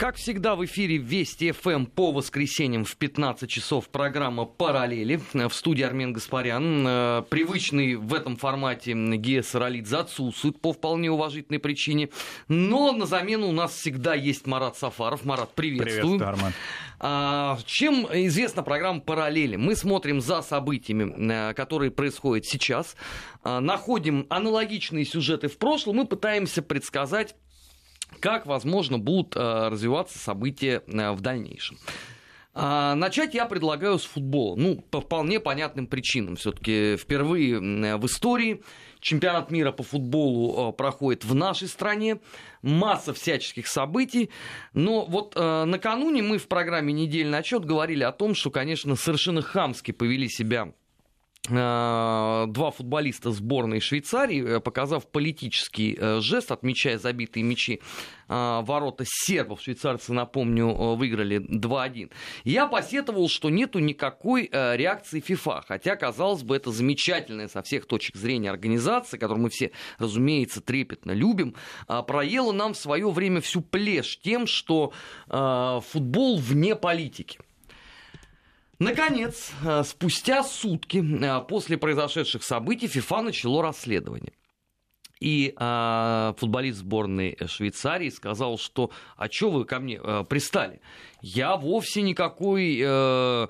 Как всегда в эфире Вести ФМ по воскресеньям в 15 часов программа «Параллели». В студии Армен Гаспарян. Э, привычный в этом формате Гея Саралидзе отсутствует по вполне уважительной причине. Но на замену у нас всегда есть Марат Сафаров. Марат, приветствую. Приветствую, Армен. А, чем известна программа «Параллели»? Мы смотрим за событиями, э, которые происходят сейчас, а, находим аналогичные сюжеты в прошлом и пытаемся предсказать как, возможно, будут э, развиваться события э, в дальнейшем. А, начать я предлагаю с футбола. Ну, по вполне понятным причинам. Все-таки впервые в истории чемпионат мира по футболу э, проходит в нашей стране. Масса всяческих событий. Но вот накануне мы в программе «Недельный отчет» говорили о том, что, конечно, совершенно хамски повели себя два футболиста сборной Швейцарии, э, показав политический э, жест, отмечая забитые мячи ворота сербов. Швейцарцы, напомню, выиграли 2-1. Я посетовал, что нету никакой реакции ФИФА. Хотя, казалось бы, это замечательная со всех точек зрения организация, которую мы все, разумеется, трепетно любим, проела нам в свое время всю плешь тем, что футбол вне политики. Наконец, э, спустя сутки э, после произошедших событий ФИФА начало расследование. И э, футболист сборной Швейцарии сказал, что а что вы ко мне э, пристали? Я вовсе никакой э,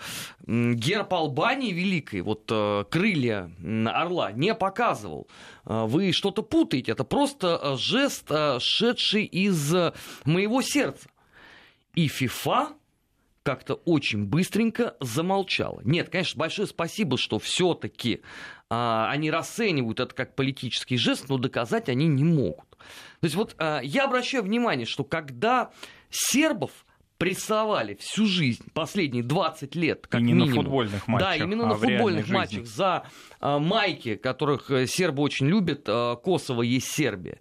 герб Албании великой, вот э, крылья орла, не показывал. Э, вы что-то путаете, это просто жест, э, шедший из моего сердца. И ФИФА как-то очень быстренько замолчала. Нет, конечно, большое спасибо, что все-таки а, они расценивают это как политический жест, но доказать они не могут. То есть вот а, я обращаю внимание, что когда сербов прессовали всю жизнь, последние 20 лет, как именно минимум. на футбольных матчах. Да, именно а на футбольных матчах за а, майки, которых э, сербы очень любят, а, Косово есть Сербия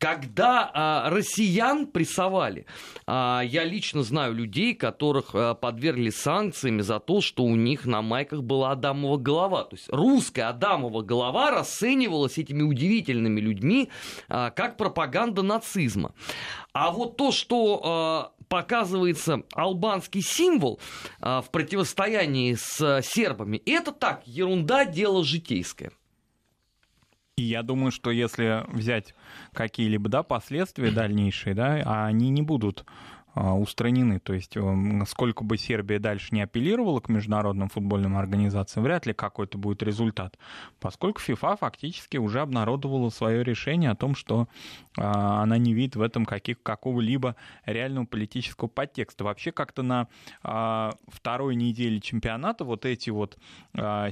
когда а, россиян прессовали, а, я лично знаю людей, которых а, подвергли санкциями за то, что у них на майках была Адамова голова. То есть русская Адамова голова расценивалась этими удивительными людьми а, как пропаганда нацизма. А вот то, что а, показывается албанский символ а, в противостоянии с а, сербами, это так, ерунда, дело житейское. И я думаю, что если взять какие-либо да, последствия дальнейшие, да, а они не будут устранены. То есть эм, сколько бы Сербия дальше не апеллировала к международным футбольным организациям, вряд ли какой-то будет результат, поскольку ФИФА фактически уже обнародовала свое решение о том, что а, она не видит в этом каких, какого-либо реального политического подтекста. Вообще как-то на а, второй неделе чемпионата вот эти вот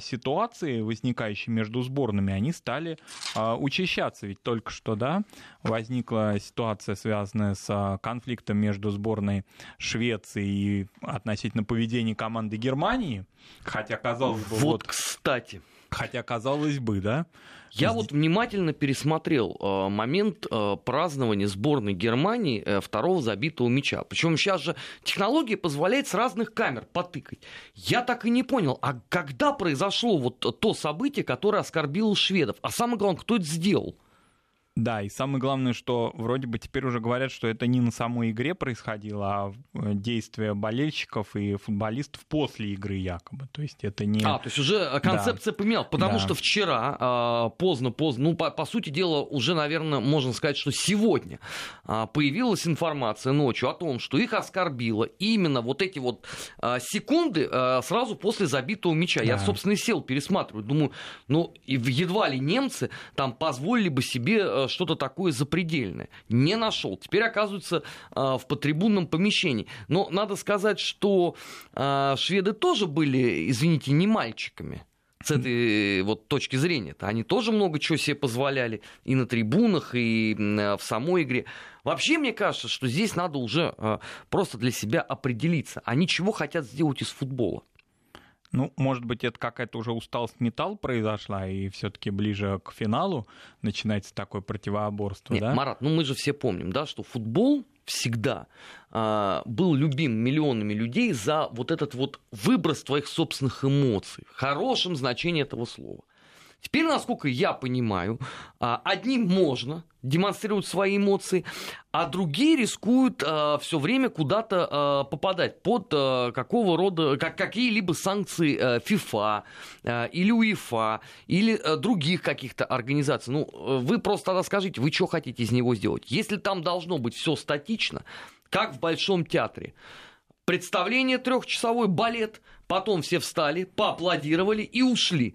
ситуации, возникающие между сборными, они стали учащаться. Ведь только что, да, возникла ситуация, связанная с конфликтом между сборными сборной Швеции и относительно поведения команды Германии, хотя казалось бы... Вот, вот кстати. Хотя казалось бы, да? Я вот внимательно пересмотрел э, момент э, празднования сборной Германии э, второго забитого мяча. Причем сейчас же технология позволяет с разных камер потыкать. Я так и не понял, а когда произошло вот то событие, которое оскорбило шведов? А самое главное, кто это сделал? Да, и самое главное, что вроде бы теперь уже говорят, что это не на самой игре происходило, а действия болельщиков и футболистов после игры якобы. То есть это не... А, то есть уже э, концепция да. поменялась, потому да. что вчера а, поздно-поздно, ну, по, по сути дела, уже, наверное, можно сказать, что сегодня а, появилась информация ночью о том, что их оскорбило именно вот эти вот а, секунды сразу после забитого мяча. Да. Я, собственно, и сел пересматриваю, думаю, ну, едва ли немцы там позволили бы себе что-то такое запредельное. Не нашел. Теперь оказывается а, в потрибунном помещении. Но надо сказать, что а, шведы тоже были, извините, не мальчиками с этой вот точки зрения. -то. Они тоже много чего себе позволяли и на трибунах, и в самой игре. Вообще, мне кажется, что здесь надо уже а, просто для себя определиться. Они чего хотят сделать из футбола? Ну, может быть, это какая-то уже усталость металл произошла, и все-таки ближе к финалу начинается такое противоборство, Нет, да? Марат, ну мы же все помним, да, что футбол всегда а, был любим миллионами людей за вот этот вот выброс твоих собственных эмоций, в хорошем значении этого слова. Теперь, насколько я понимаю, а, одним можно демонстрировать свои эмоции, а другие рискуют э, все время куда-то э, попадать под э, какого рода, как, какие-либо санкции э, ФИФА э, или УЕФА или э, других каких-то организаций. Ну, вы просто тогда скажите, вы что хотите из него сделать? Если там должно быть все статично, как в Большом театре, представление трехчасовой балет, потом все встали, поаплодировали и ушли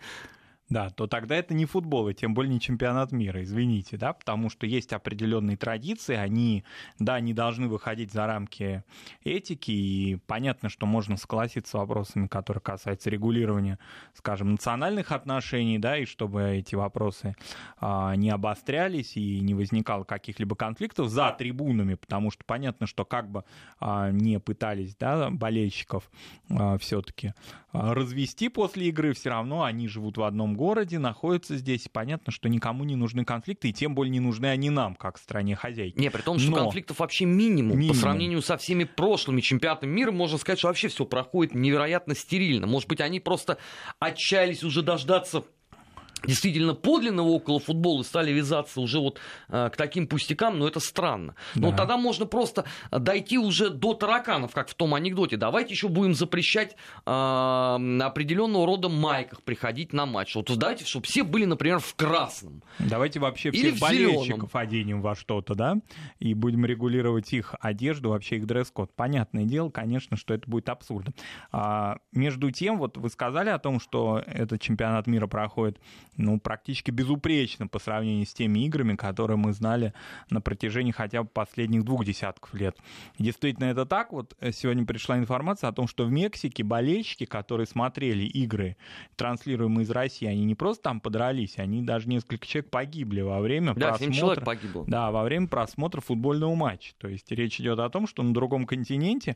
да, то тогда это не футбол, и тем более не чемпионат мира, извините, да, потому что есть определенные традиции, они, да, не должны выходить за рамки этики, и понятно, что можно согласиться с вопросами, которые касаются регулирования, скажем, национальных отношений, да, и чтобы эти вопросы а, не обострялись и не возникало каких-либо конфликтов за трибунами, потому что понятно, что как бы а, не пытались, да, болельщиков а, все-таки а, развести после игры, все равно они живут в одном городе, находятся здесь. Понятно, что никому не нужны конфликты, и тем более не нужны они нам, как стране хозяйки. Не, при том, что Но... конфликтов вообще минимум. минимум. По сравнению со всеми прошлыми чемпионатами мира, можно сказать, что вообще все проходит невероятно стерильно. Может быть, они просто отчаялись уже дождаться действительно подлинного около футбола стали вязаться уже вот э, к таким пустякам, но это странно. Да. Но тогда можно просто дойти уже до тараканов, как в том анекдоте. Давайте еще будем запрещать э, определенного рода майках приходить на матч. Вот давайте, чтобы все были, например, в красном. Давайте вообще Или всех болельщиков оденем во что-то, да, и будем регулировать их одежду, вообще их дресс-код. Понятное дело, конечно, что это будет абсурдно. А, между тем, вот вы сказали о том, что этот чемпионат мира проходит ну, практически безупречно по сравнению с теми играми, которые мы знали на протяжении хотя бы последних двух десятков лет. действительно, это так. Вот э, сегодня пришла информация о том, что в Мексике болельщики, которые смотрели игры, транслируемые из России, они не просто там подрались, они даже несколько человек погибли во время да, просмотра... погибло. Да, во время просмотра футбольного матча. То есть речь идет о том, что на другом континенте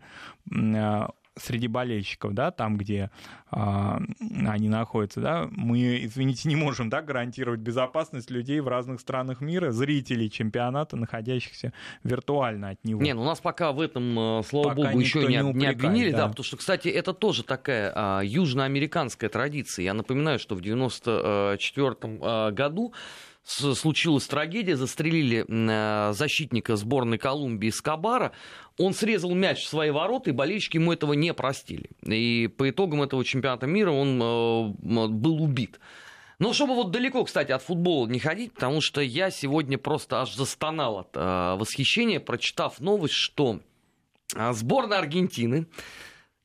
э, среди болельщиков, да, там, где а, они находятся, да, мы, извините, не можем, да, гарантировать безопасность людей в разных странах мира, зрителей чемпионата, находящихся виртуально от него. Не, ну нас пока в этом, э, слава пока богу, еще не, не, не обвинили, да. да, потому что, кстати, это тоже такая а, южноамериканская традиция. Я напоминаю, что в 94 а, году случилась трагедия, застрелили э, защитника сборной Колумбии Скобара, он срезал мяч в свои ворота, и болельщики ему этого не простили. И по итогам этого чемпионата мира он э, был убит. Но чтобы вот далеко, кстати, от футбола не ходить, потому что я сегодня просто аж застонал от э, восхищения, прочитав новость, что сборная Аргентины,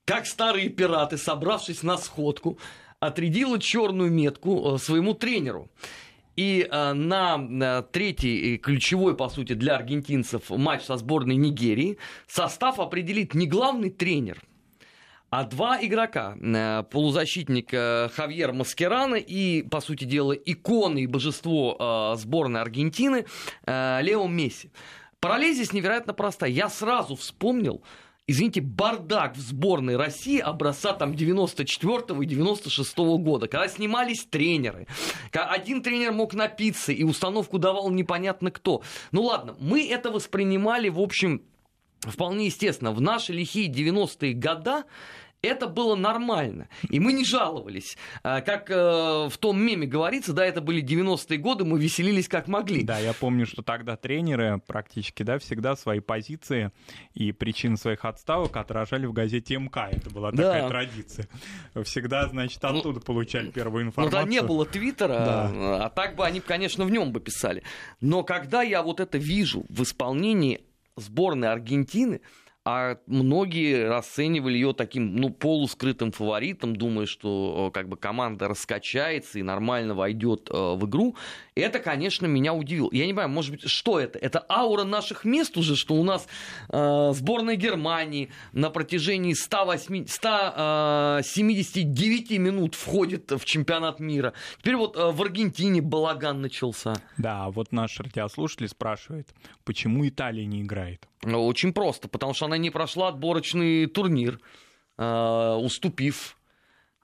как старые пираты, собравшись на сходку, отрядила черную метку своему тренеру. И э, на э, третий ключевой, по сути, для аргентинцев матч со сборной Нигерии состав определит не главный тренер, а два игрока. Э, полузащитник Хавьер Маскерана и, по сути дела, икона и божество сборной Аргентины Лео Месси. Параллель здесь невероятно простая. Я сразу вспомнил извините, бардак в сборной России образца там 94 и 96 -го года, когда снимались тренеры. Один тренер мог напиться и установку давал непонятно кто. Ну ладно, мы это воспринимали, в общем, вполне естественно. В наши лихие 90-е года это было нормально. И мы не жаловались. А, как э, в том меме говорится, да, это были 90-е годы, мы веселились как могли. Да, я помню, что тогда тренеры практически, да, всегда свои позиции и причины своих отставок отражали в газете МК. Это была такая да. традиция. Всегда, значит, ну, оттуда ну, получали первую информацию. Ну, да, не было Твиттера, да. а так бы они, конечно, в нем бы писали. Но когда я вот это вижу в исполнении сборной Аргентины, а многие расценивали ее таким, ну, полускрытым фаворитом, думая, что э, как бы команда раскачается и нормально войдет э, в игру. Это, конечно, меня удивило. Я не понимаю, может быть, что это? Это аура наших мест уже, что у нас э, сборная Германии на протяжении 108, 179 э, минут входит в чемпионат мира. Теперь вот э, в Аргентине балаган начался. Да, вот наш радиослушатель спрашивает, почему Италия не играет? Ну, очень просто, потому что она не прошла отборочный турнир, э, уступив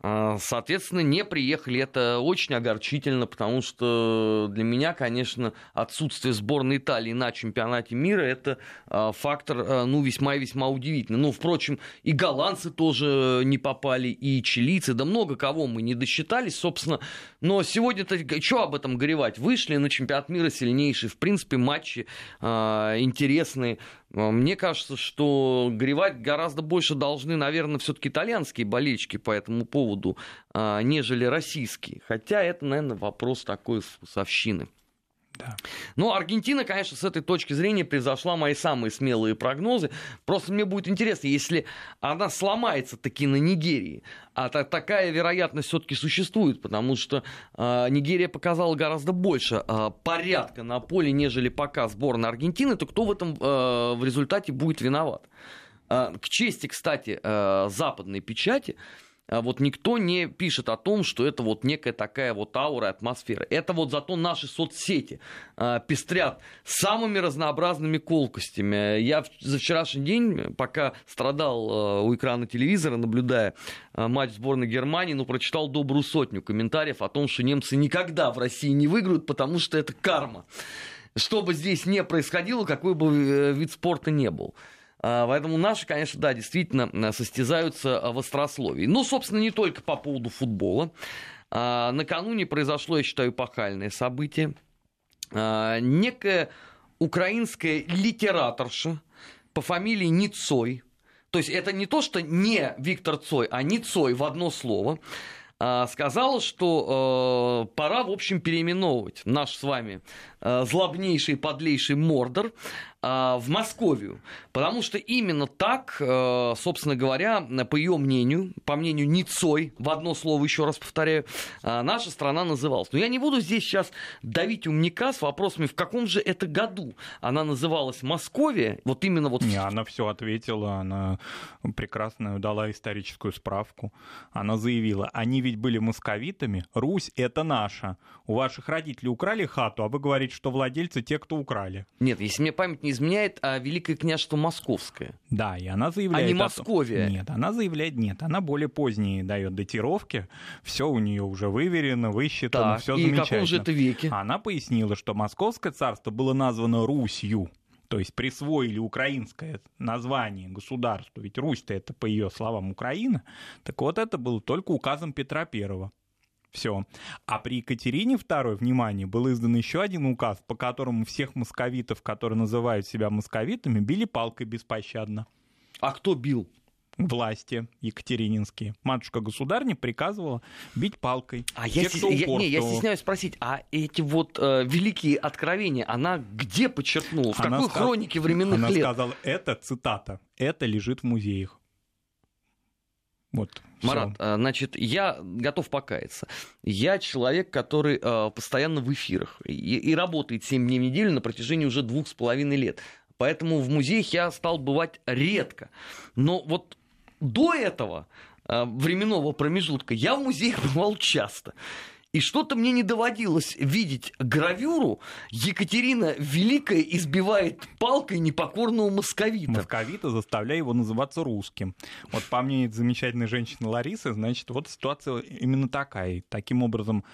соответственно, не приехали. Это очень огорчительно, потому что для меня, конечно, отсутствие сборной Италии на чемпионате мира это а, фактор а, ну, весьма и весьма удивительный. Ну, впрочем, и голландцы тоже не попали, и чилийцы, да много кого мы не досчитались, собственно. Но сегодня-то что об этом горевать? Вышли на чемпионат мира сильнейший. В принципе, матчи интересные. Мне кажется, что горевать гораздо больше должны, наверное, все-таки итальянские болельщики по этому поводу, а, нежели российские. Хотя это, наверное, вопрос такой совщины. Да. Но Аргентина, конечно, с этой точки зрения превзошла мои самые смелые прогнозы. Просто мне будет интересно, если она сломается таки на Нигерии, а та, такая вероятность все-таки существует, потому что э, Нигерия показала гораздо больше э, порядка на поле, нежели пока сборная Аргентины, то кто в этом э, в результате будет виноват? Э, к чести, кстати, э, западной печати, вот никто не пишет о том, что это вот некая такая вот аура, атмосфера. Это вот зато наши соцсети э, пестрят самыми разнообразными колкостями. Я за вчерашний день, пока страдал э, у экрана телевизора, наблюдая э, матч сборной Германии, ну, прочитал добрую сотню комментариев о том, что немцы никогда в России не выиграют, потому что это карма. Что бы здесь ни происходило, какой бы э, вид спорта не был. А, поэтому наши, конечно, да, действительно состязаются в острословии. Ну, собственно, не только по поводу футбола. А, накануне произошло, я считаю, эпохальное событие. А, некая украинская литераторша по фамилии Ницой, то есть это не то, что не Виктор Цой, а Ницой в одно слово, сказала, что э, пора, в общем, переименовывать наш с вами э, злобнейший подлейший Мордор а, в Московию. Потому что именно так, э, собственно говоря, по ее мнению, по мнению Ницой, в одно слово еще раз повторяю, а, наша страна называлась. Но я не буду здесь сейчас давить умника с вопросами, в каком же это году она называлась Московия, вот именно вот... Не, она все ответила, она прекрасно дала историческую справку. Она заявила, они ведь были московитами, Русь — это наша. У ваших родителей украли хату, а вы говорите, что владельцы те, кто украли. Нет, если мне память не изменяет, а Великое княжество Московское. Да, и она заявляет... А не Московия. Нет, она заявляет, нет, она более поздние дает датировки, все у нее уже выверено, высчитано, так, все и замечательно. в каком же это веке? Она пояснила, что Московское царство было названо Русью, то есть присвоили украинское название государству, ведь Русь-то это, по ее словам, Украина, так вот это было только указом Петра Первого. Все. А при Екатерине II, внимание, был издан еще один указ, по которому всех московитов, которые называют себя московитами, били палкой беспощадно. А кто бил? власти екатерининские. Матушка-государня приказывала бить палкой. А Те, я, кто я, не, я стесняюсь спросить, а эти вот э, великие откровения, она где подчеркнула? В она какой сказ... хронике временных она лет? Она сказала, это цитата, это лежит в музеях. Вот, Марат, всё. значит, я готов покаяться. Я человек, который э, постоянно в эфирах и, и работает 7 дней в неделю на протяжении уже двух с половиной лет. Поэтому в музеях я стал бывать редко. Но вот до этого э, временного промежутка я в музеях бывал часто. И что-то мне не доводилось видеть гравюру «Екатерина Великая избивает палкой непокорного московита». Московита, заставляя его называться русским. Вот по мнению замечательной женщины Ларисы, значит, вот ситуация именно такая. Таким образом,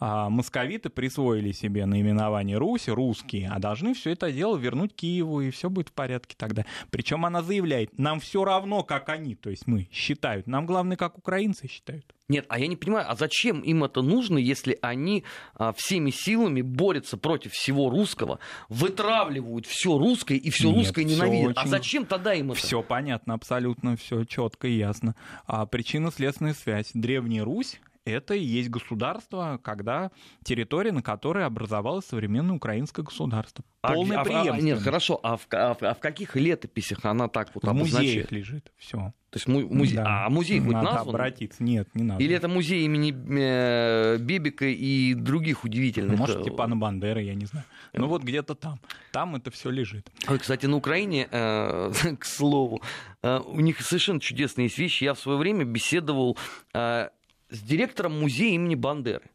московиты присвоили себе наименование Русь, русские, а должны все это дело вернуть Киеву, и все будет в порядке тогда. Причем она заявляет, нам все равно, как они, то есть мы считают, нам главное, как украинцы считают. Нет, а я не понимаю, а зачем им это нужно, если они а, всеми силами борются против всего русского, вытравливают все русское и все русское ненавидят? А очень... А зачем тогда им это? Все понятно, абсолютно все четко и ясно. А причинно-следственная связь. Древняя Русь это и есть государство, когда территория, на которой образовалось современное украинское государство. Полная а, преемственность. А, нет, хорошо, а в, а, в, а в каких летописях она так вот В музеях лежит, все. То есть му- музей, да. а музей хоть надо назван? обратиться, нет, не надо. Или это музей имени э, Бебика и других удивительных? Может, э, Степана Бандеры, я не знаю. Ну вот где-то там. Там это все лежит. Кстати, на Украине, э, к слову, э, у них совершенно чудесные есть вещи. Я в свое время беседовал э, с директором музея имени Бандеры.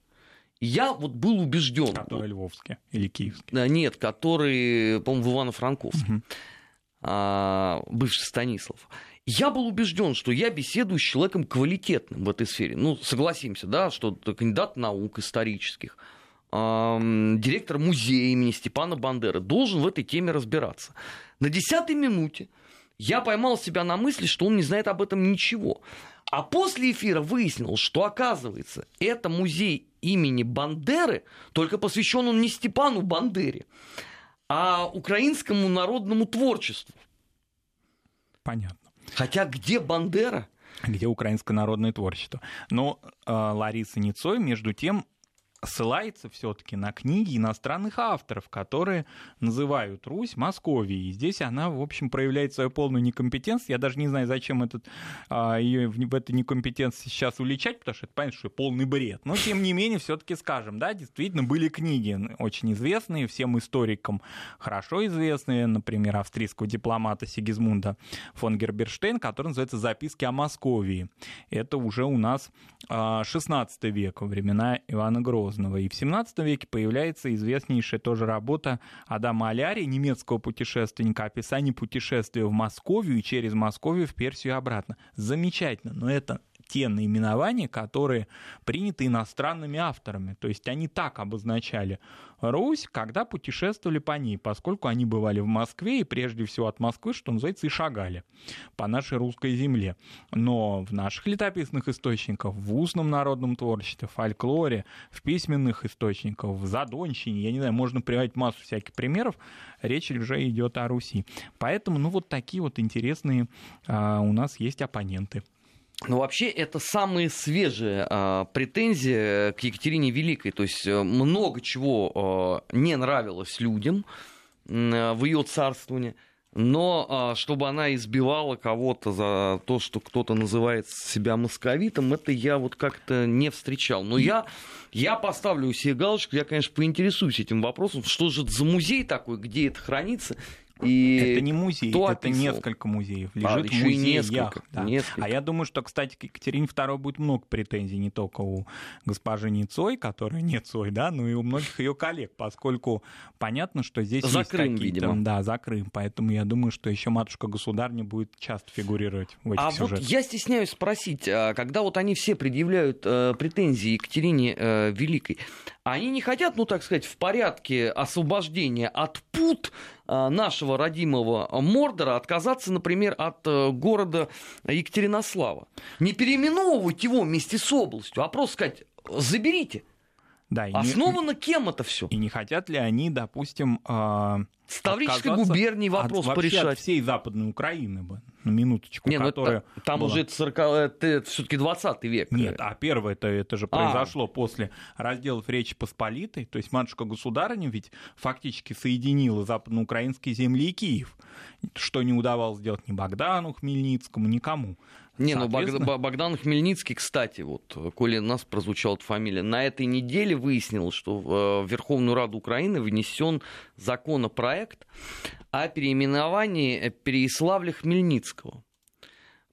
Я вот был убежден. Который Львовский или Киевский? Да, нет, который, по-моему, в Ивано-Франковске. Угу. А, бывший Станислав. Я был убежден, что я беседую с человеком квалитетным в этой сфере. Ну, согласимся, да, что кандидат наук исторических, эм, директор музея имени Степана Бандеры должен в этой теме разбираться. На десятой минуте я поймал себя на мысли, что он не знает об этом ничего. А после эфира выяснилось, что, оказывается, это музей имени Бандеры, только посвящен он не Степану Бандере, а украинскому народному творчеству. Понятно. Хотя где Бандера? Где украинское народное творчество. Но э, Лариса Ницой, между тем, ссылается все-таки на книги иностранных авторов, которые называют Русь Московией. И здесь она, в общем, проявляет свою полную некомпетентность. Я даже не знаю, зачем этот, а, ее в, в этой некомпетенции сейчас уличать, потому что это, понятно, что полный бред. Но, тем не менее, все-таки скажем, да, действительно, были книги очень известные, всем историкам хорошо известные, например, австрийского дипломата Сигизмунда фон Герберштейн, который называется «Записки о Московии». Это уже у нас 16 а, век, времена Ивана Грозного. Грозного. И в 17 веке появляется известнейшая тоже работа Адама Аляри, немецкого путешественника, описание путешествия в Московию и через Московию в Персию и обратно. Замечательно, но это те наименования, которые приняты иностранными авторами. То есть они так обозначали Русь, когда путешествовали по ней, поскольку они бывали в Москве и прежде всего от Москвы, что называется, и шагали по нашей русской земле. Но в наших летописных источниках, в устном народном творчестве, в фольклоре, в письменных источниках, в задонщине, я не знаю, можно приводить массу всяких примеров, речь уже идет о Руси. Поэтому, ну, вот такие вот интересные а, у нас есть оппоненты. Но вообще это самые свежие а, претензии к Екатерине Великой. То есть э, много чего а, не нравилось людям а, в ее царствовании. Но а, чтобы она избивала кого-то за то, что кто-то называет себя московитом, это я вот как-то не встречал. Но я, я поставлю себе галочку, я, конечно, поинтересуюсь этим вопросом, что же это за музей такой, где это хранится, и это не музей, это описывал? несколько музеев. Лежит а, еще в музее и несколько, да. несколько. А я думаю, что, кстати, к Екатерине II будет много претензий не только у госпожи Ницой, которая не Цой, да, но и у многих ее коллег, поскольку понятно, что здесь за есть Крым, видимо. Да, за Крым. Поэтому я думаю, что еще матушка государня будет часто фигурировать в этих а сюжетах. вот я стесняюсь спросить, а когда вот они все предъявляют э, претензии Екатерине э, Великой, они не хотят, ну так сказать, в порядке освобождения от пут э, нашего родимого Мордора отказаться, например, от э, города Екатеринослава. Не переименовывать его вместе с областью, а просто сказать, заберите. Да, Основано не, кем это все? И не хотят ли они, допустим, э, Ставрической губернии вопрос от, порешать? От всей Западной Украины бы, на минуточку. Не, ну которая это, там была... уже это, 40, это, это все-таки 20 век. Нет, а первое это, это же а. произошло а. после разделов Речи Посполитой. То есть матушка-государыня ведь фактически соединила западноукраинские земли и Киев, что не удавалось сделать ни Богдану Хмельницкому, никому. Не, ну Богдан Хмельницкий, кстати, вот, коли нас прозвучала эта фамилия, на этой неделе выяснилось, что в Верховную Раду Украины внесен законопроект о переименовании Переяславля Хмельницкого.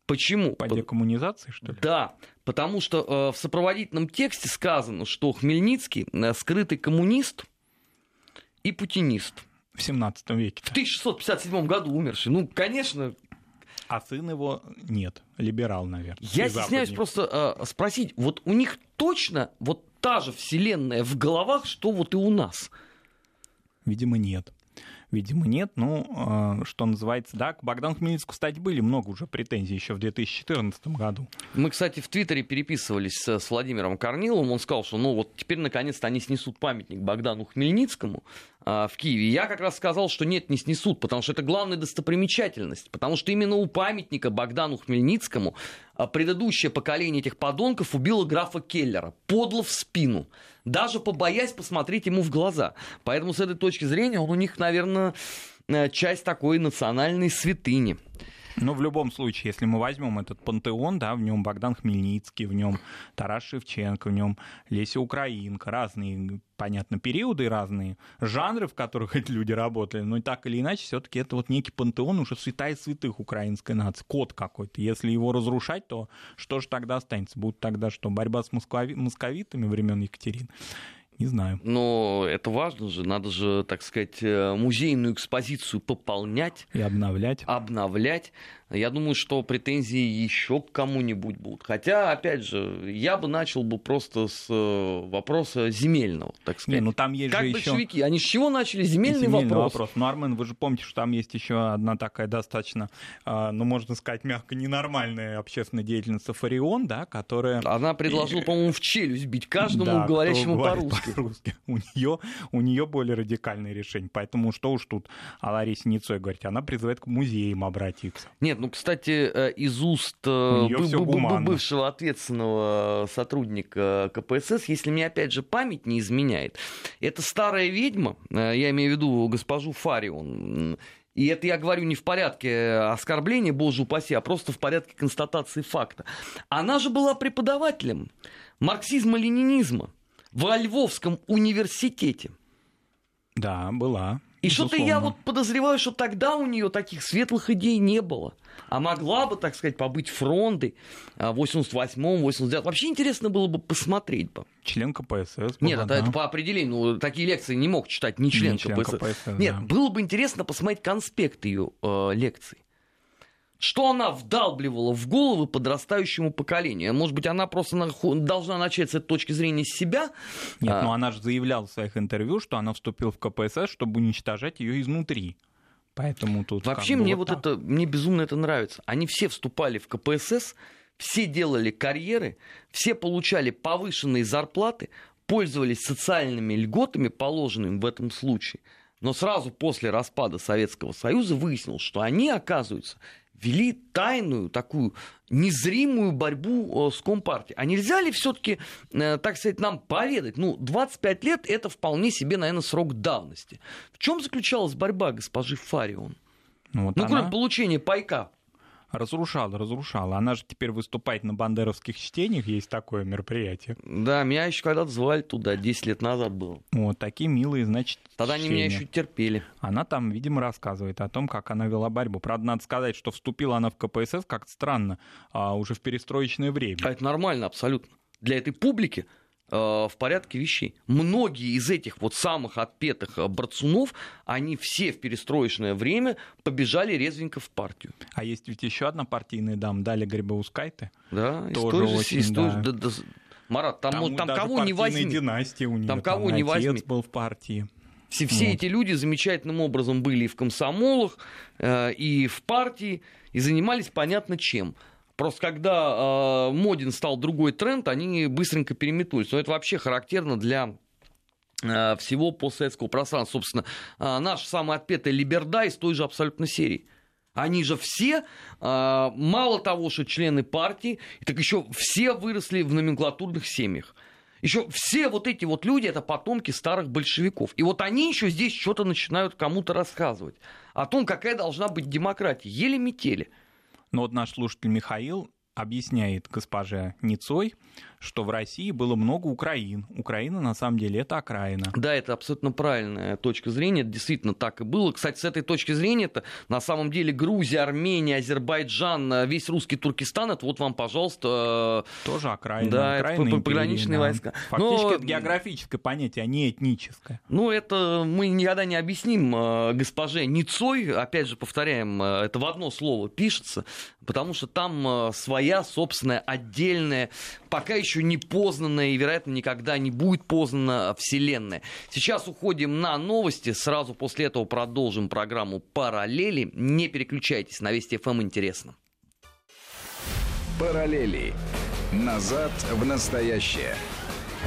Почему? По декоммунизации, что ли? Да, потому что э, в сопроводительном тексте сказано, что Хмельницкий э, скрытый коммунист и путинист. В 17 веке. В 1657 году умерший. Ну, конечно, а сын его нет, либерал, наверное. Я стесняюсь просто э, спросить, вот у них точно вот та же вселенная в головах, что вот и у нас? Видимо, нет видимо, нет. Ну, а, что называется, да, к Богдану Хмельницкому, кстати, были много уже претензий еще в 2014 году. Мы, кстати, в Твиттере переписывались с, с Владимиром Корниловым. Он сказал, что ну вот теперь наконец-то они снесут памятник Богдану Хмельницкому в Киеве. Я как раз сказал, что нет, не снесут, потому что это главная достопримечательность. Потому что именно у памятника Богдану Хмельницкому а, предыдущее поколение этих подонков убило графа Келлера. Подло в спину даже побоясь посмотреть ему в глаза. Поэтому с этой точки зрения он у них, наверное, э, часть такой национальной святыни. Ну, в любом случае, если мы возьмем этот пантеон, да, в нем Богдан Хмельницкий, в нем Тарас Шевченко, в нем Леся Украинка, разные, понятно, периоды, разные жанры, в которых эти люди работали, но так или иначе, все-таки это вот некий пантеон уже святая святых украинской нации, код какой-то. Если его разрушать, то что же тогда останется? Будет тогда что, борьба с московитами времен Екатерины? Не знаю. Но это важно же, надо же, так сказать, э, музейную экспозицию пополнять. И обновлять. Обновлять. Я думаю, что претензии еще к кому-нибудь будут. Хотя, опять же, я бы начал бы просто с э, вопроса земельного, так сказать. Не, ну там есть как же большевики, еще... они с чего начали? Земельный, Земельный вопрос. вопрос. Ну, Армен, вы же помните, что там есть еще одна такая достаточно, э, ну, можно сказать, мягко ненормальная общественная деятельница Фарион, да, которая... Она предложила, по-моему, в челюсть бить каждому, Да, говорящему по-русски. по-русски. У нее, у нее более радикальное решение. Поэтому что уж тут о Ларисе Ницой говорить. Она призывает к музеям обратиться. Нет, ну, кстати, э, из уст э, бывшего ответственного сотрудника КПСС, если мне опять же память не изменяет, это старая ведьма, э, я имею в виду госпожу Фарион, и это я говорю не в порядке оскорбления, боже упаси, а просто в порядке констатации факта. Она же была преподавателем марксизма-ленинизма во Львовском университете. Да, была. И что-то я вот подозреваю, что тогда у нее таких светлых идей не было. А могла бы, так сказать, побыть фронтой а, в 88-м, 89-м. Вообще интересно было бы посмотреть бы. Член КПСС. Нет, это, это по определению. Ну, такие лекции не мог читать ни член Не член КПСС. КПСС, Нет, да. было бы интересно посмотреть конспект ее э, лекций. Что она вдалбливала в головы подрастающему поколению? Может быть, она просто наху- должна начать с этой точки зрения с себя? Нет, А, но она же заявляла в своих интервью, что она вступила в КПСС, чтобы уничтожать ее изнутри. Поэтому тут Вообще мне вот так. это, мне безумно это нравится. Они все вступали в КПСС, все делали карьеры, все получали повышенные зарплаты, пользовались социальными льготами, положенными в этом случае. Но сразу после распада Советского Союза выяснилось, что они, оказывается, вели тайную такую незримую борьбу э, с Компартией. А нельзя ли все-таки, так сказать, нам поведать? Ну, 25 лет это вполне себе, наверное, срок давности. В чем заключалась борьба госпожи Фарион? Ну, вот Ну, она кроме получения пайка. Разрушала, разрушала. Она же теперь выступает на бандеровских чтениях, есть такое мероприятие. Да, меня еще когда-то звали туда, 10 лет назад было. Вот такие милые, значит, Тогда они меня чтения. еще терпели. Она там, видимо, рассказывает о том, как она вела борьбу. Правда, надо сказать, что вступила она в КПСС как-то странно, а уже в перестроечное время. А это нормально абсолютно. Для этой публики в порядке вещей. Многие из этих вот самых отпетых э, борцунов, они все в перестроечное время побежали резвенько в партию. А есть ведь еще одна партийная дама, Даля Грибоускайте. Да, из Тоже же- очень, из да. да, да, Марат, там, Там, ну, там кого не возьми. династия у нее. Там кого и не отец возьми. был в партии. Все, все Вот. эти люди замечательным образом были и в комсомолах, э, и в партии, и занимались понятно чем. Просто когда э, моден стал другой тренд, они быстренько переметнулись. Но это вообще характерно для э, всего постсоветского пространства. Собственно, э, наш самый отпетый Либерда из той же абсолютно серии. Они же все, мало того, что члены партии, так еще все выросли в номенклатурных семьях. Еще все вот эти вот люди, это потомки старых большевиков. И вот они еще здесь что-то начинают кому-то рассказывать о том, какая должна быть демократия. Еле метели. Но вот наш слушатель Михаил объясняет госпоже Ницой, что в России было много Украин. Украина, на самом деле, это окраина. Да, это абсолютно правильная точка зрения. Это действительно так и было. Кстати, с этой точки зрения, это на самом деле Грузия, Армения, Азербайджан, э, весь русский Туркестан, это вот вам, пожалуйста, э, Тоже окраина. Да, это окраина империи, пограничные да. войска. Фактически Но- это географическое понятие, а не этническое. Ну, это мы никогда не объясним э, госпоже Ницой. Опять же, повторяем, это в одно слово пишется, потому что там своя собственная, отдельная, пока еще не познанная и, вероятно, никогда не будет познана Вселенная. Сейчас уходим на новости. Сразу после этого продолжим программу «Параллели». Не переключайтесь, на Вести ФМ интересно. Параллели. Назад в настоящее.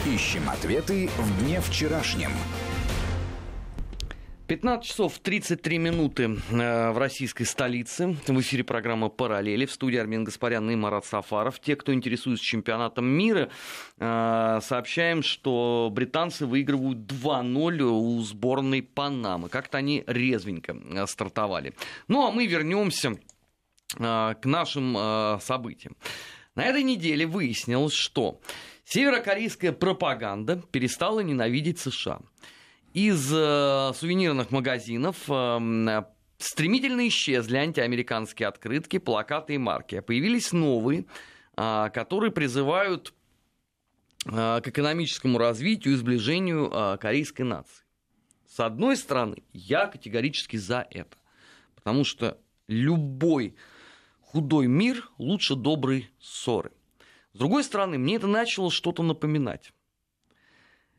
Ищем ответы в дне вчерашнем. 15 часов 33 минуты э, в российской столице. В эфире программа «Параллели». В студии Армин Гаспарян и Марат Сафаров. Те, кто интересуется чемпионатом мира, э, сообщаем, что британцы выигрывают 2-0 у сборной Панамы. Как-то они резвенько э, стартовали. Ну, а мы вернемся к нашим событиям. На этой неделе выяснилось, что северокорейская пропаганда перестала ненавидеть США из э, сувенирных магазинов э, стремительно исчезли антиамериканские открытки, плакаты и марки. Появились новые, э, которые призывают э, к экономическому развитию и сближению э, корейской нации. С одной стороны, я категорически за это. Потому что любой худой мир лучше доброй ссоры. С другой стороны, мне это начало что-то напоминать.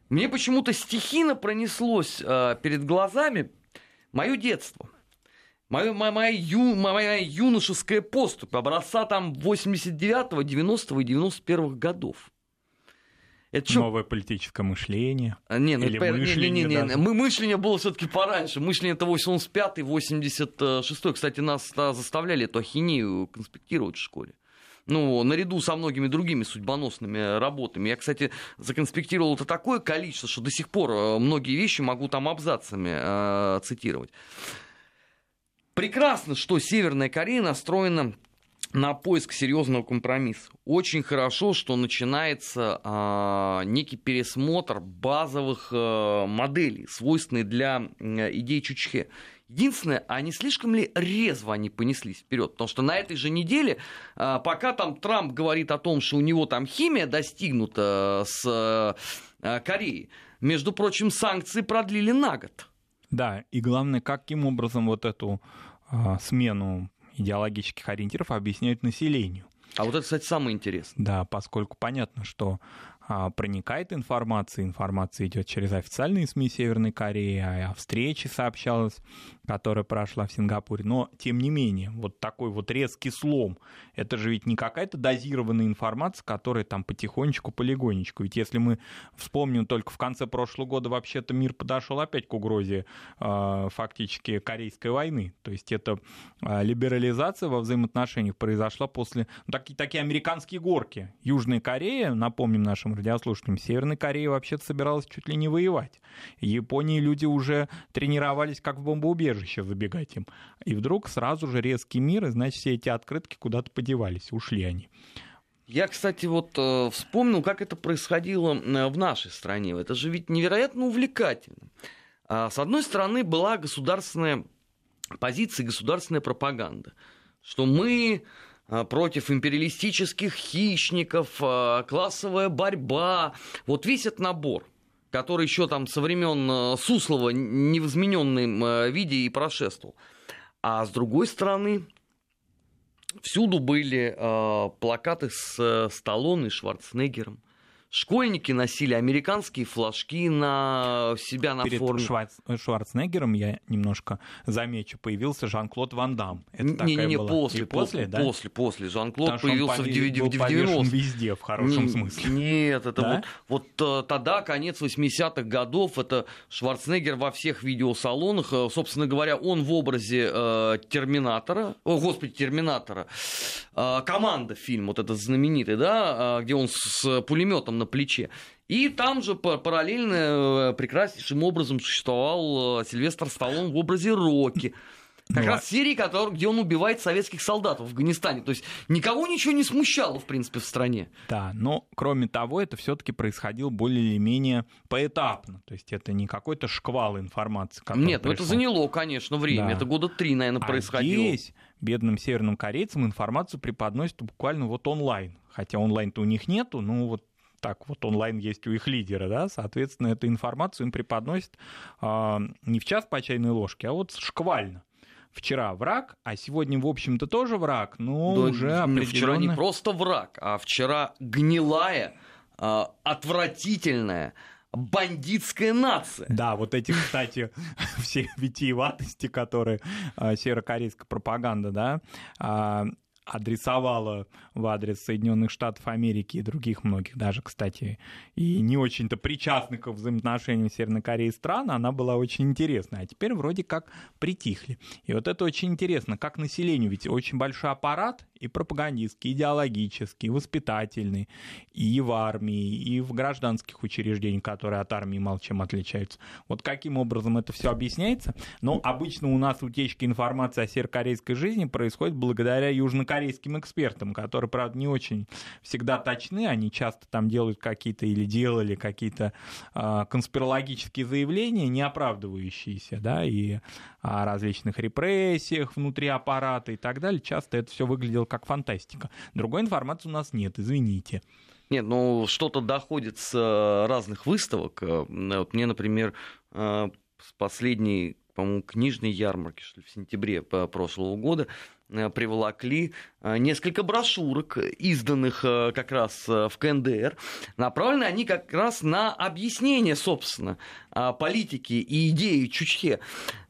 Мне почему-то стихийно пронеслось э, перед глазами мое детство. Моя, моя, моя, ю, моя юношеская поступь образца там 89-го, 90-го и 91-х годов. Это что? Новое политическое мышление. А, не, ну, Или это, мышление не, не, не, не. Мы, мышление было все-таки пораньше. Мышление это 85-й, 86-й. Кстати, нас заставляли эту ахинею конспектировать в школе ну, наряду со многими другими судьбоносными работами. Я, кстати, законспектировал это такое количество, что до сих пор э, многие вещи могу там абзацами э, цитировать. Прекрасно, что Северная Корея настроена на поиск серьезного компромисса. Очень хорошо, что начинается э, некий пересмотр базовых э, моделей, свойственных для э, идей Чучхе. Единственное, а не слишком ли резво они понеслись вперед? Потому что на этой же неделе, э, пока там Трамп говорит о том, что у него там химия достигнута с э, Кореей, между прочим, санкции продлили на год. Да, и главное, каким образом вот эту э, смену идеологических ориентиров объясняют населению. А вот это, кстати, самое интересное. Да, поскольку понятно, что а, проникает информация, информация идет через официальные СМИ Северной Кореи, а о встрече сообщалось, которая прошла в Сингапуре. Но, тем не менее, вот такой вот резкий слом, это же ведь не какая-то дозированная информация, которая там потихонечку, полигонечку. Ведь если мы вспомним, только в конце прошлого года вообще-то мир подошел опять к угрозе э, фактически Корейской войны. То есть это либерализация во взаимоотношениях произошла после... Ну, такие, такие американские горки. Южная Корея, напомним нашим радиослушателям, Северная Корея вообще-то собиралась чуть ли не воевать. В Японии люди уже тренировались как в бомбоубежище забегать им. И вдруг сразу же резкий мир, и значит все эти открытки куда-то подевались, ушли они. Я, кстати, вот э, вспомнил, как это происходило э, в нашей стране. Это же ведь невероятно увлекательно. А, с одной стороны, была государственная позиция, государственная пропаганда, что мы против империалистических хищников, а, классовая борьба. Вот весь этот набор, который еще там со времен а, Суслова не в измененном виде и прошествовал. А с другой стороны, всюду были плакаты с Сталлоне и Шварценеггером. Школьники носили американские флажки на себя на Перед форме. Шварц... Шварценеггером, я немножко замечу, появился Жан-Клод Ван Дам. Не-не-не, после, после, после, да? после, после. Жан-Клод появился в 90-х. везде, в хорошем не, смысле. Нет, это да? вот, вот э, тогда, конец 80-х годов, это Шварценеггер во всех видеосалонах, э, собственно говоря, он в образе э, Терминатора, о, господи, Терминатора, э, команда фильм, вот этот знаменитый, да, э, где он с пулеметом на плече. И там же параллельно э, прекраснейшим образом существовал э, Сильвестр Сталлоне в образе Рокки. Как ну, раз а серии, который, где он убивает советских солдат в Афганистане. То есть никого ничего не смущало, в принципе, в стране. Да, но кроме того, это все-таки происходило более или менее поэтапно. То есть это не какой-то шквал информации. Нет, ну это заняло, конечно, время. Да. Это года три, наверное, а происходило. Здесь бедным северным корейцам информацию преподносят буквально вот онлайн. Хотя онлайн-то у них нету, ну вот так вот онлайн есть у их лидера, да, соответственно, эту информацию им преподносят э, не в час по чайной ложке, а вот шквально вчера враг, а сегодня, в общем-то, тоже враг, но да, уже определенно... Вчера не просто враг, а вчера гнилая, э, отвратительная, бандитская нация. Да, вот эти, кстати, все витиеватости, которые э, северокорейская пропаганда, да, э, адресовала в адрес Соединенных Штатов Америки и других многих, даже, кстати, и не очень-то причастных к взаимоотношениям Северной Кореи стран, она была очень интересная. А теперь вроде как притихли. И вот это очень интересно, как населению, ведь очень большой аппарат, и пропагандистский, идеологический, воспитательный, и в армии, и в гражданских учреждениях, которые от армии мало чем отличаются. Вот каким образом это все объясняется? Но обычно у нас утечки информации о северокорейской жизни происходит благодаря южнокорейским экспертам, которые, правда, не очень всегда точны, они часто там делают какие-то или делали какие-то э, конспирологические заявления, не оправдывающиеся, да, и о различных репрессиях внутри аппарата и так далее. Часто это все выглядело как фантастика. Другой информации у нас нет, извините. Нет, ну что-то доходит с э, разных выставок. Э, вот мне, например, э, с последней, по-моему, книжной ярмарки, что ли, в сентябре прошлого года, приволокли э, несколько брошюрок, изданных э, как раз в КНДР. Направлены они как раз на объяснение, собственно, политики и идеи Чучхе.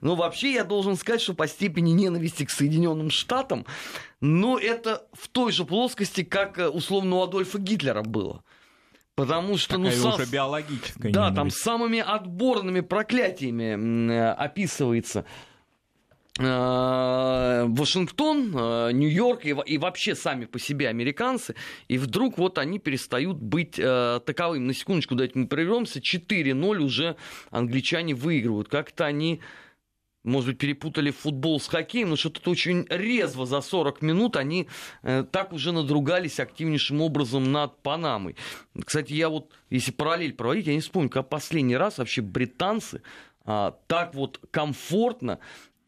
Но вообще я должен сказать, что по степени ненависти к Соединенным Штатам, ну, это в той же плоскости, как условно у Адольфа Гитлера было. Потому что, Такая ну, уже биологическая Да, ненависть. там самыми отборными проклятиями описывается Э, Вашингтон, э, Нью-Йорк и, вообще сами по себе американцы, и вдруг вот они перестают быть э, таковыми. На секундочку дайте мы прервемся, 4-0 уже англичане выигрывают. Как-то они, может быть, перепутали футбол с хоккеем, но что-то очень резво за 40 минут они э, так уже надругались активнейшим образом над Панамой. Кстати, я вот, если параллель проводить, я не вспомню, как последний раз вообще британцы а, так вот комфортно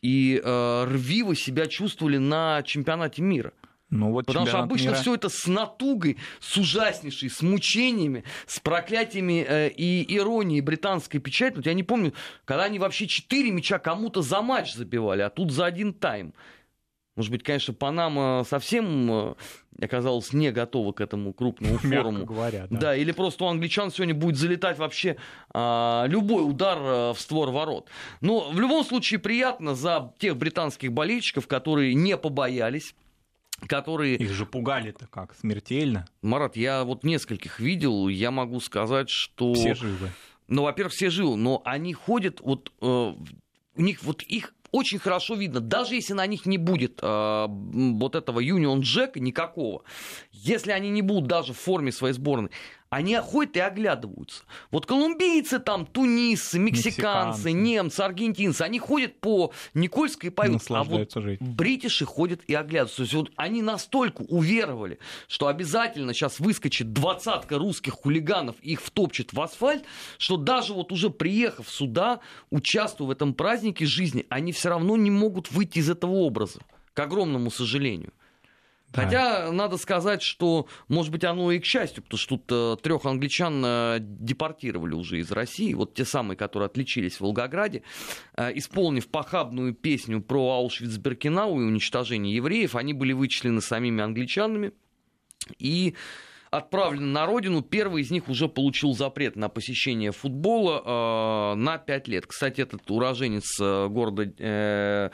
и э, рвиво себя чувствовали на чемпионате мира. Ну, вот Потому что обычно мира... все это с натугой, с ужаснейшей, с мучениями, с проклятиями э, и иронией британской печати. Вот я не помню, когда они вообще четыре мяча кому-то за матч забивали, а тут за один тайм. Может быть, конечно, Панама совсем э, оказалась не готова к этому крупному форуму. говоря, да. да. или просто у англичан сегодня будет залетать вообще а, любой удар а, в створ ворот. Но в любом случае приятно за тех британских болельщиков, которые не побоялись которые... Их же пугали-то как, смертельно. Марат, я вот нескольких видел, я могу сказать, что... Все живы. Ну, во-первых, все живы, но они ходят, вот э, у них вот их очень хорошо видно, даже если на них не будет э, вот этого Union Jack никакого, если они не будут даже в форме своей сборной, они ходят и оглядываются. Вот колумбийцы там, тунисцы, мексиканцы, мексиканцы. немцы, аргентинцы, они ходят по Никольской и поют, а вот жить. бритиши ходят и оглядываются. То есть вот они настолько уверовали, что обязательно сейчас выскочит двадцатка русских хулиганов, их втопчет в асфальт, что даже вот уже приехав сюда, участвуя в этом празднике жизни, они все равно не могут выйти из этого образа, к огромному сожалению. Хотя надо сказать, что, может быть, оно и к счастью, потому что тут э, трех англичан э, депортировали уже из России, вот те самые, которые отличились в Волгограде, э, исполнив похабную песню про Аушвиц-Беркинау и уничтожение евреев, они были вычислены самими англичанами. И отправлены на родину. Первый из них уже получил запрет на посещение футбола э, на 5 лет. Кстати, этот уроженец э, города, э,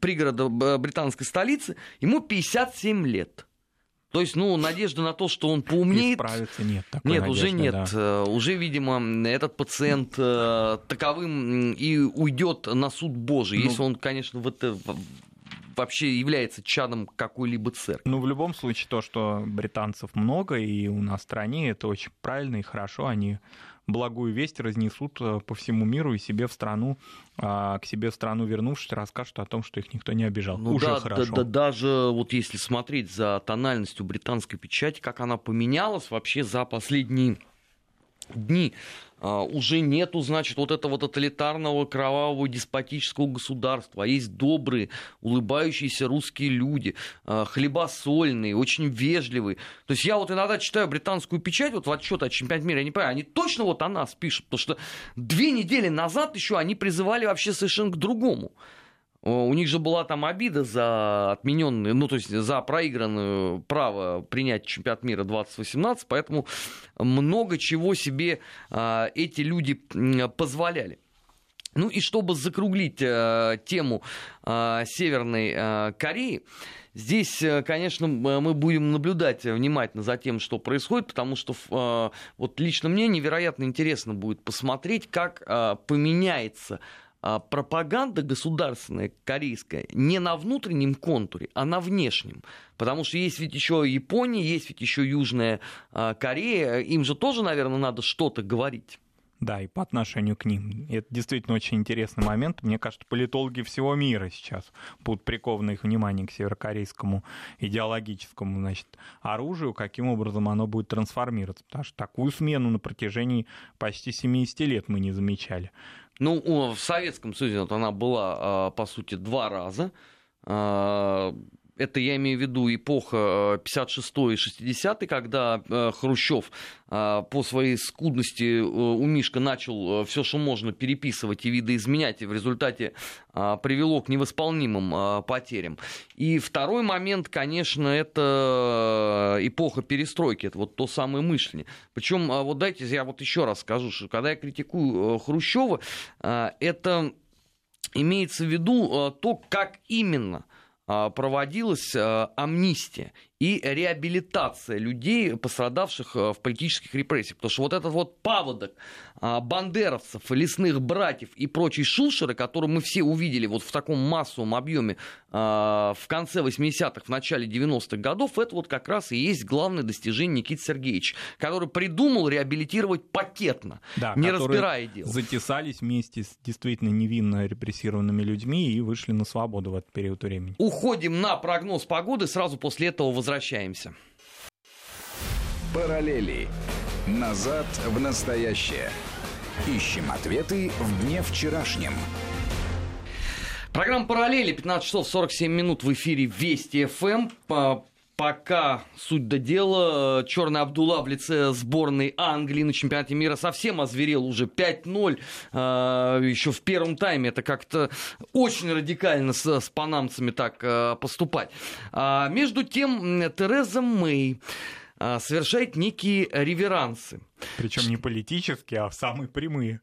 пригорода британской столицы, ему 57 лет. То есть, ну, надежда на то, что он поумнеет... Исправиться нет такой Нет, надежды, уже нет. Да. Э, уже, видимо, этот пациент э, таковым и уйдет на суд Божий, ну, если он, конечно, в это вообще является чадом какой-либо церкви. Ну, в любом случае, то, что британцев много и у нас в стране, это очень правильно и хорошо. Они благую весть разнесут э, по всему миру и себе в страну, а, к себе в страну вернувшись, расскажут о том, что их никто не обижал. Ну, Уже да, хорошо. Да, да, даже вот если смотреть за тональностью британской печати, как она поменялась вообще за последние дни. А, уже нету, значит, вот этого тоталитарного, кровавого, деспотического государства. А есть добрые, улыбающиеся русские люди, а, хлебосольные, очень вежливые. То есть я вот иногда читаю британскую печать, вот в отчет о чемпионате мира, я не понимаю, они точно вот о нас пишут, потому что две недели назад еще они призывали вообще совершенно к другому. У них же была там обида за отмененную, ну, то есть за проигранное право принять чемпионат мира 2018, поэтому много чего себе а, эти люди позволяли. Ну и чтобы закруглить а, тему а, Северной а, Кореи, Здесь, э, конечно, мы будем наблюдать внимательно за тем, что происходит, потому что а, вот лично мне невероятно интересно будет посмотреть, как а, поменяется пропаганда государственная корейская не на внутреннем контуре, а на внешнем. Потому что есть ведь еще Япония, есть ведь еще Южная а, Корея. Им же тоже, наверное, надо что-то говорить. Да, и по отношению к ним. Это действительно очень интересный момент. Мне кажется, политологи всего мира сейчас будут прикованы их внимание к северокорейскому идеологическому значит, оружию, каким образом оно будет трансформироваться. Потому что такую смену на протяжении почти 70 лет мы не замечали. Ну, в Советском Союзе вот она была, а, по сути, два раза. Это я имею в виду эпоха 56-й и 60-й, когда Хрущев по своей скудности у Мишка начал все, что можно переписывать и видоизменять, и в результате привело к невосполнимым потерям. И второй момент, конечно, это эпоха перестройки, это вот то самое мышление. Причем, вот дайте я вот еще раз скажу, что когда я критикую Хрущева, это имеется в виду то, как именно проводилась амнистия и реабилитация людей, пострадавших э, в политических репрессиях. Потому что вот этот вот паводок а, бандеровцев, лесных братьев и прочие шушеры, которые мы все увидели вот в таком массовом объеме а, в конце 80-х, в начале 90-х годов, это вот как раз и есть главное достижение Никиты Сергеевича, который придумал реабилитировать пакетно, да, не разбирая дело. затесались вместе с действительно невинно репрессированными людьми и вышли на свободу в этот период времени. Уходим на прогноз погоды, сразу после этого возвращаемся. Параллели. Назад в настоящее. Ищем ответы в дне вчерашнем. Программа «Параллели», 15 часов 47 минут в эфире Вести ФМ пока суть до дела. Черный Абдулла в лице сборной Англии на чемпионате мира совсем озверел уже 5-0 а, еще в первом тайме. Это как-то очень радикально с, с панамцами так а, поступать. А, между тем, Тереза Мэй совершает некие реверансы. Причем не политические, а самые прямые.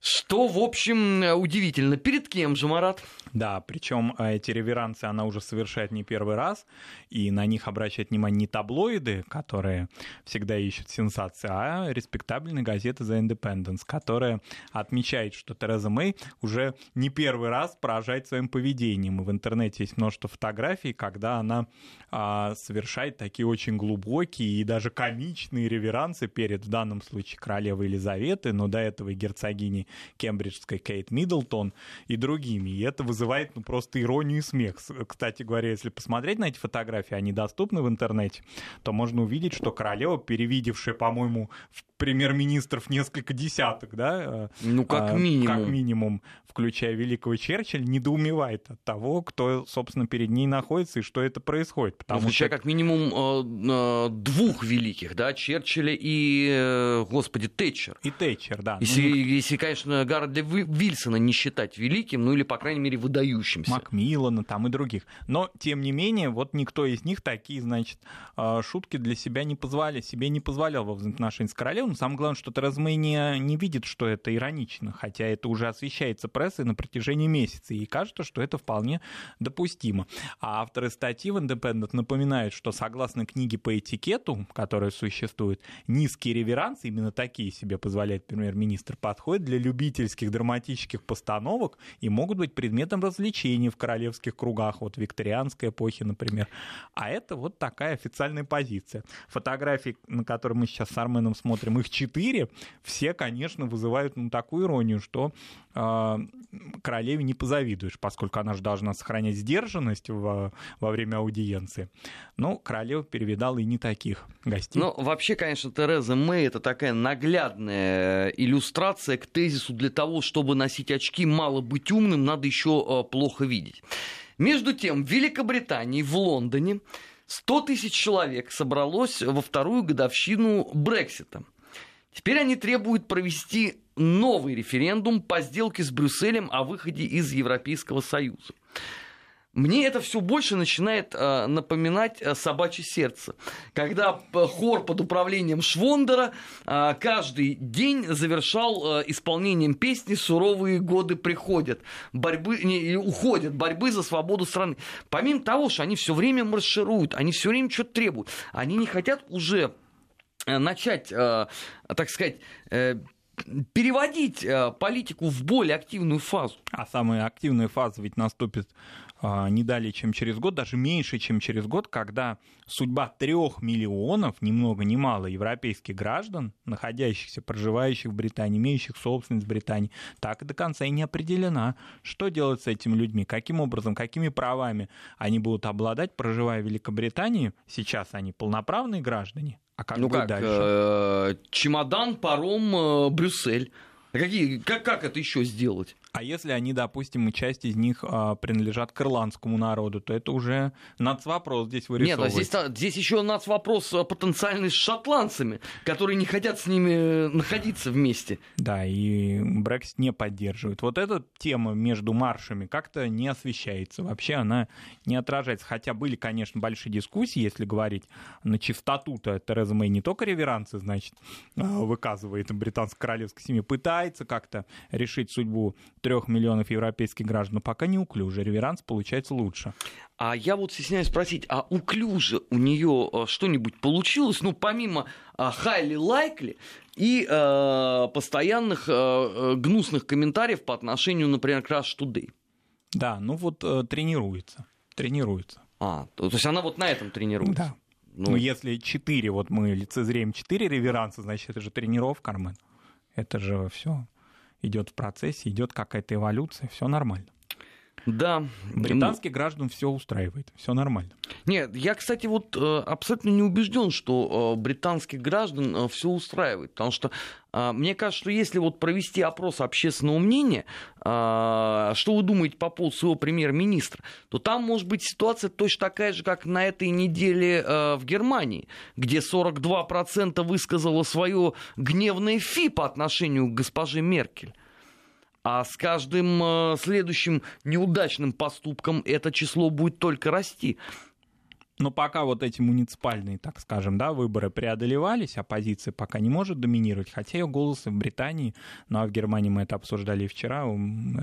Что, в общем, удивительно. Перед кем же, Марат? Да, причем э, эти реверансы она уже совершает не первый раз, и на них обращают внимание не таблоиды, которые всегда ищут сенсации, а респектабельные газеты The Independence, которая отмечает, что Тереза Мэй уже не первый раз поражает своим поведением. И в интернете есть множество фотографий, когда она а, совершает такие очень глубокие и даже комичные реверансы перед, в данном случае, королевой Елизаветы, но до этого и герцогиней Кембриджской Кейт Миддлтон и другими. И это вызывает ну, просто иронию и смех. Кстати говоря, если посмотреть на эти фотографии, они доступны в интернете, то можно увидеть, что королева, перевидевшая, по-моему, в премьер-министров несколько десяток, да? Э, ну, как а, минимум. Как минимум, включая великого Черчилля, недоумевает от того, кто, собственно, перед ней находится и что это происходит. Потому ну, включая что... как минимум э, э, двух великих, да, Черчилля и, господи, Тэтчер. И Тэтчер, да. Если, ну, если конечно, Гарольда Вильсона не считать великим, ну или, по крайней мере, выдающимся. Макмиллана там и других. Но, тем не менее, вот никто из них такие, значит, шутки для себя не позволяли, себе не позволял во взаимоотношении с королевой, но самое главное, что Тереза Мэй не, не видит, что это иронично, хотя это уже освещается прессой на протяжении месяца, и кажется, что это вполне допустимо. А авторы статьи в Independent напоминают, что согласно книге по этикету, которая существует, низкие реверансы, именно такие себе позволяет премьер-министр, подходят для любительских драматических постановок и могут быть предметом развлечений в королевских кругах, вот викторианской эпохи, например. А это вот такая официальная позиция. Фотографии, на которые мы сейчас с Арменом смотрим, их четыре, все, конечно, вызывают ну, такую иронию, что королеве не позавидуешь, поскольку она же должна сохранять сдержанность во, во время аудиенции. Но королева перевидала и не таких гостей. Ну, вообще, конечно, Тереза Мэй это такая наглядная иллюстрация к тезису для того, чтобы носить очки, мало быть умным, надо еще э, плохо видеть. Между тем, в Великобритании, в Лондоне, 100 тысяч человек собралось во вторую годовщину Брексита. Теперь они требуют провести новый референдум по сделке с Брюсселем о выходе из Европейского Союза. Мне это все больше начинает э, напоминать э, собачье сердце. Когда хор под управлением Швондера э, каждый день завершал э, исполнением песни «Суровые годы приходят», борьбы, не, уходят, борьбы за свободу страны. Помимо того, что они все время маршируют, они все время что-то требуют, они не хотят уже начать, э, так сказать, э, переводить политику в более активную фазу. А самая активная фаза ведь наступит не далее, чем через год, даже меньше, чем через год, когда судьба трех миллионов, ни много ни мало, европейских граждан, находящихся, проживающих в Британии, имеющих собственность в Британии, так и до конца и не определена. Что делать с этими людьми? Каким образом, какими правами они будут обладать, проживая в Великобритании? Сейчас они полноправные граждане, а как ну как, дальше? Э, чемодан, паром, э, Брюссель. Какие, как, как это еще сделать? А если они, допустим, часть из них а, принадлежат к ирландскому народу, то это уже нацвопрос здесь вырисовывается. Нет, а здесь, здесь еще нацвопрос а, потенциальный с шотландцами, которые не хотят с ними э, находиться вместе. Да, и Брексит не поддерживает. Вот эта тема между маршами как-то не освещается. Вообще она не отражается. Хотя были, конечно, большие дискуссии, если говорить на чистоту-то Тереза Мэй не только реверансы, значит, а, выказывает британской королевской семье, пытается как-то решить судьбу трех миллионов европейских граждан, пока не уклюже. Реверанс получается лучше. А я вот стесняюсь спросить, а уклюже у нее э, что-нибудь получилось, ну, помимо highly likely и э, постоянных э, э, гнусных комментариев по отношению, например, к Rush Today? Да, ну вот э, тренируется, тренируется. А, то, то есть она вот на этом тренируется? Да. Ну, ну если четыре, вот мы лицезреем четыре реверанса, значит, это же тренировка, Армен. Это же все идет в процессе, идет какая-то эволюция, все нормально. Да. Британских граждан все устраивает, все нормально. Нет, я, кстати, вот э, абсолютно не убежден, что э, британских граждан э, все устраивает, потому что мне кажется, что если вот провести опрос общественного мнения, что вы думаете по поводу своего премьер-министра, то там может быть ситуация точно такая же, как на этой неделе в Германии, где 42% высказало свое гневное фи по отношению к госпоже Меркель. А с каждым э, следующим неудачным поступком это число будет только расти. Но пока вот эти муниципальные, так скажем, да, выборы преодолевались, оппозиция пока не может доминировать, хотя ее голос в Британии, ну а в Германии мы это обсуждали вчера,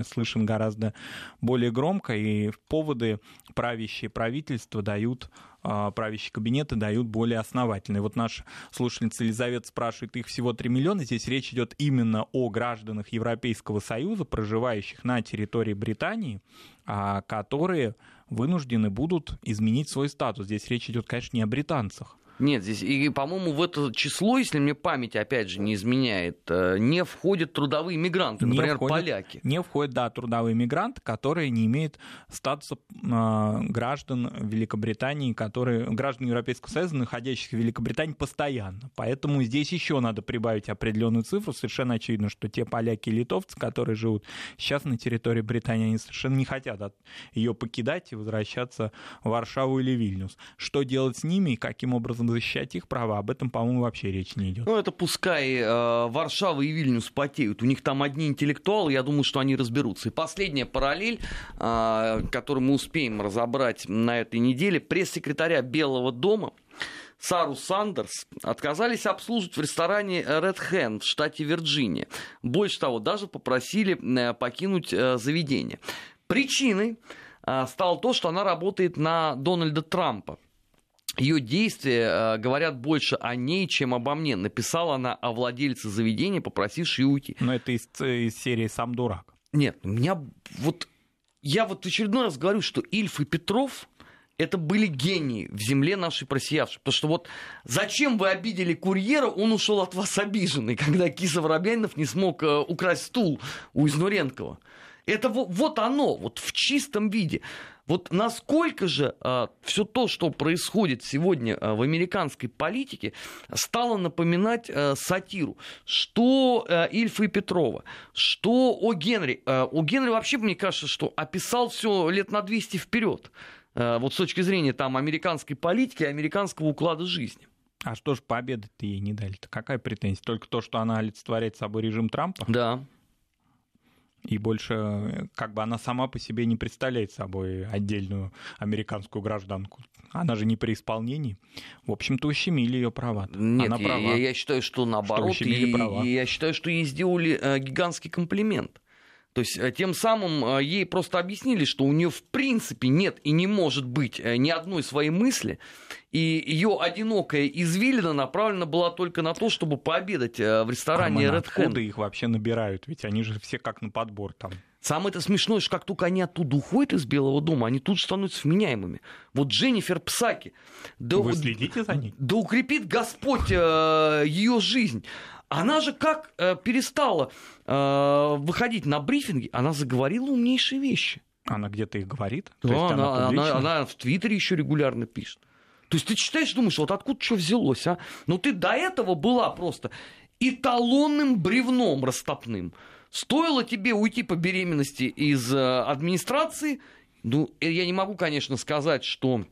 слышен гораздо более громко, и поводы правящие правительства дают а, правящие кабинеты дают более основательные. Вот наш слушательница Елизавета спрашивает, их всего 3 миллиона. Здесь речь идет именно о гражданах Европейского Союза, проживающих на территории Британии, а, которые вынуждены будут изменить свой статус. Здесь речь идет, конечно, не о британцах. Нет, здесь, и, по-моему, в это число, если мне память, опять же, не изменяет, э, не входят трудовые мигранты, например, не входят, поляки. Не входят, да, трудовые мигранты, которые не имеют статуса э, граждан Великобритании, которые, граждан Европейского Союза, находящихся в Великобритании постоянно. Поэтому здесь еще надо прибавить определенную цифру. Совершенно очевидно, что те поляки и литовцы, которые живут сейчас на территории Британии, они совершенно не хотят от ее покидать и возвращаться в Варшаву или Вильнюс. Что делать с ними и каким образом защищать их права, об этом, по-моему, вообще речь не идет. Ну, это пускай э, Варшава и Вильнюс потеют. У них там одни интеллектуалы, я думаю, что они разберутся. И последняя параллель, э, которую мы успеем разобрать на этой неделе, пресс-секретаря Белого дома Сару Сандерс отказались обслуживать в ресторане Red Hand в штате Вирджиния. Больше того, даже попросили э, покинуть э, заведение. Причиной э, стало то, что она работает на Дональда Трампа ее действия э, говорят больше о ней, чем обо мне. Написала она о владельце заведения, попросившей уйти. Но это из, из серии «Сам дурак». Нет, у меня вот... Я вот в очередной раз говорю, что Ильф и Петров это были гении в земле нашей просиявшей. Потому что вот зачем вы обидели курьера, он ушел от вас обиженный, когда Киса Воробьянинов не смог э, украсть стул у Изнуренкова. Это вот, вот оно, вот в чистом виде. Вот насколько же а, все то, что происходит сегодня а, в американской политике, стало напоминать а, сатиру, что а, Ильфа и Петрова, что о Генри. А, о Генри вообще, мне кажется, что описал все лет на 200 вперед. А, вот с точки зрения там американской политики, американского уклада жизни. А что ж победы-то ей не дали-то? Какая претензия? Только то, что она олицетворяет собой режим Трампа? Да. И больше, как бы она сама по себе не представляет собой отдельную американскую гражданку. Она же не при исполнении. В общем-то, ущемили ее права. Нет, она права. Я, я считаю, что наоборот. Что и, права. И я считаю, что ей сделали э, гигантский комплимент. То есть э, тем самым э, ей просто объяснили, что у нее в принципе нет и не может быть э, ни одной своей мысли, и ее одинокая извилина направлена была только на то, чтобы пообедать в ресторане Red Hand. Откуда их вообще набирают? Ведь они же все как на подбор там. Самое это смешное, что как только они оттуда уходят из Белого дома, они тут же становятся вменяемыми. Вот Дженнифер Псаки. Да, Вы следите за ней? Да укрепит Господь э, ее жизнь. Она же как э, перестала выходить на брифинги, она заговорила умнейшие вещи. Она где-то их говорит? Да, она, она, она, она в Твиттере еще регулярно пишет. То есть ты читаешь, думаешь, вот откуда что взялось, а? Ну ты до этого была просто эталонным бревном растопным. Стоило тебе уйти по беременности из э, администрации, ну, э, я не могу, конечно, сказать, что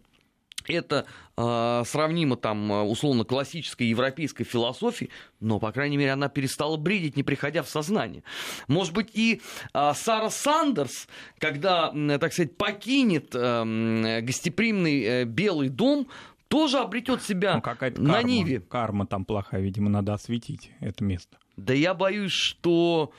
это э, сравнимо там э, условно классической европейской философии, но, по крайней мере, она перестала бредить, не приходя в сознание. Может быть, и э, Сара Сандерс, когда, э, так сказать, покинет э, гостеприимный э, Белый дом, тоже обретет себя ну, на карма, Ниве. Карма там плохая, видимо, надо осветить это место. Да я боюсь, что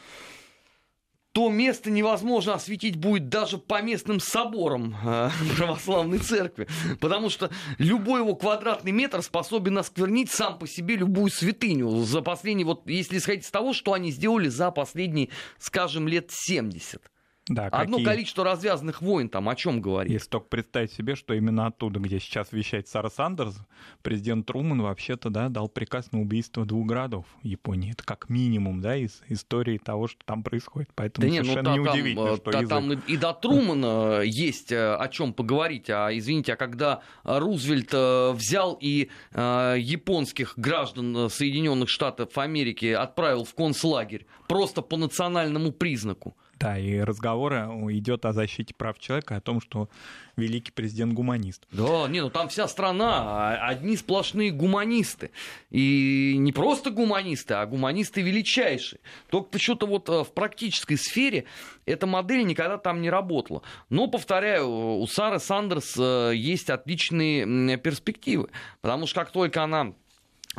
то место невозможно осветить будет даже по местным соборам э, православной церкви. Потому что любой его квадратный метр способен осквернить сам по себе любую святыню. За последние, вот если исходить из того, что они сделали за последние, скажем, лет 70. Да, Одно какие... количество развязанных войн там о чем говорит? Если только представить себе, что именно оттуда, где сейчас вещает Сара Сандерс, президент Труман вообще-то да, дал приказ на убийство двух городов Японии. Это как минимум да, из истории того, что там происходит. Поэтому да нет, совершенно ну, неудивительно, там, что та, язык... там и до Трумана есть э, о чем поговорить. А извините, а когда Рузвельт э, взял и э, японских граждан Соединенных Штатов Америки отправил в концлагерь просто по национальному признаку, да, и разговор идет о защите прав человека, о том, что великий президент гуманист. Да, не, ну там вся страна, а одни сплошные гуманисты. И не просто гуманисты, а гуманисты величайшие. Только почему-то вот э, в практической сфере эта модель никогда там не работала. Но, повторяю, у Сары Сандерс э, есть отличные перспективы. Потому что как только она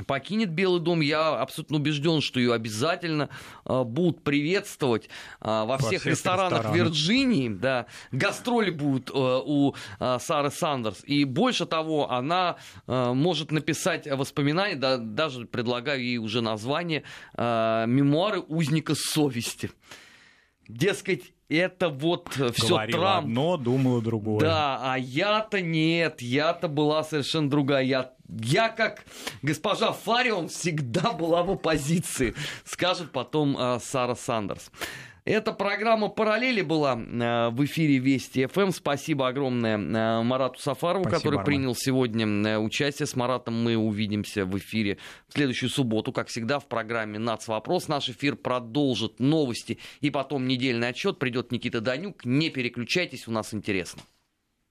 покинет Белый дом, я абсолютно убежден, что ее обязательно э, будут приветствовать э, во, во всех, всех ресторанах, ресторанах Вирджинии. Да. Гастроли будут э, у Сары Сандерс. И больше того, она может написать воспоминания, да, даже предлагаю ей уже название, «Мемуары узника совести». Дескать, это вот все Трамп. одно, думаю другое. Да, а я-то нет, я-то была совершенно другая. Я, я как госпожа Фарион всегда была в оппозиции, скажет потом э, Сара Сандерс. Эта программа «Параллели» была э, в эфире Вести ФМ. Спасибо огромное э, Марату Сафарову, Спасибо, который Арман. принял сегодня участие. С Маратом мы увидимся в эфире в следующую субботу, как всегда, в программе «Нац. Вопрос». Наш эфир продолжит новости и потом недельный отчет. Придет Никита Данюк. Не переключайтесь, у нас интересно.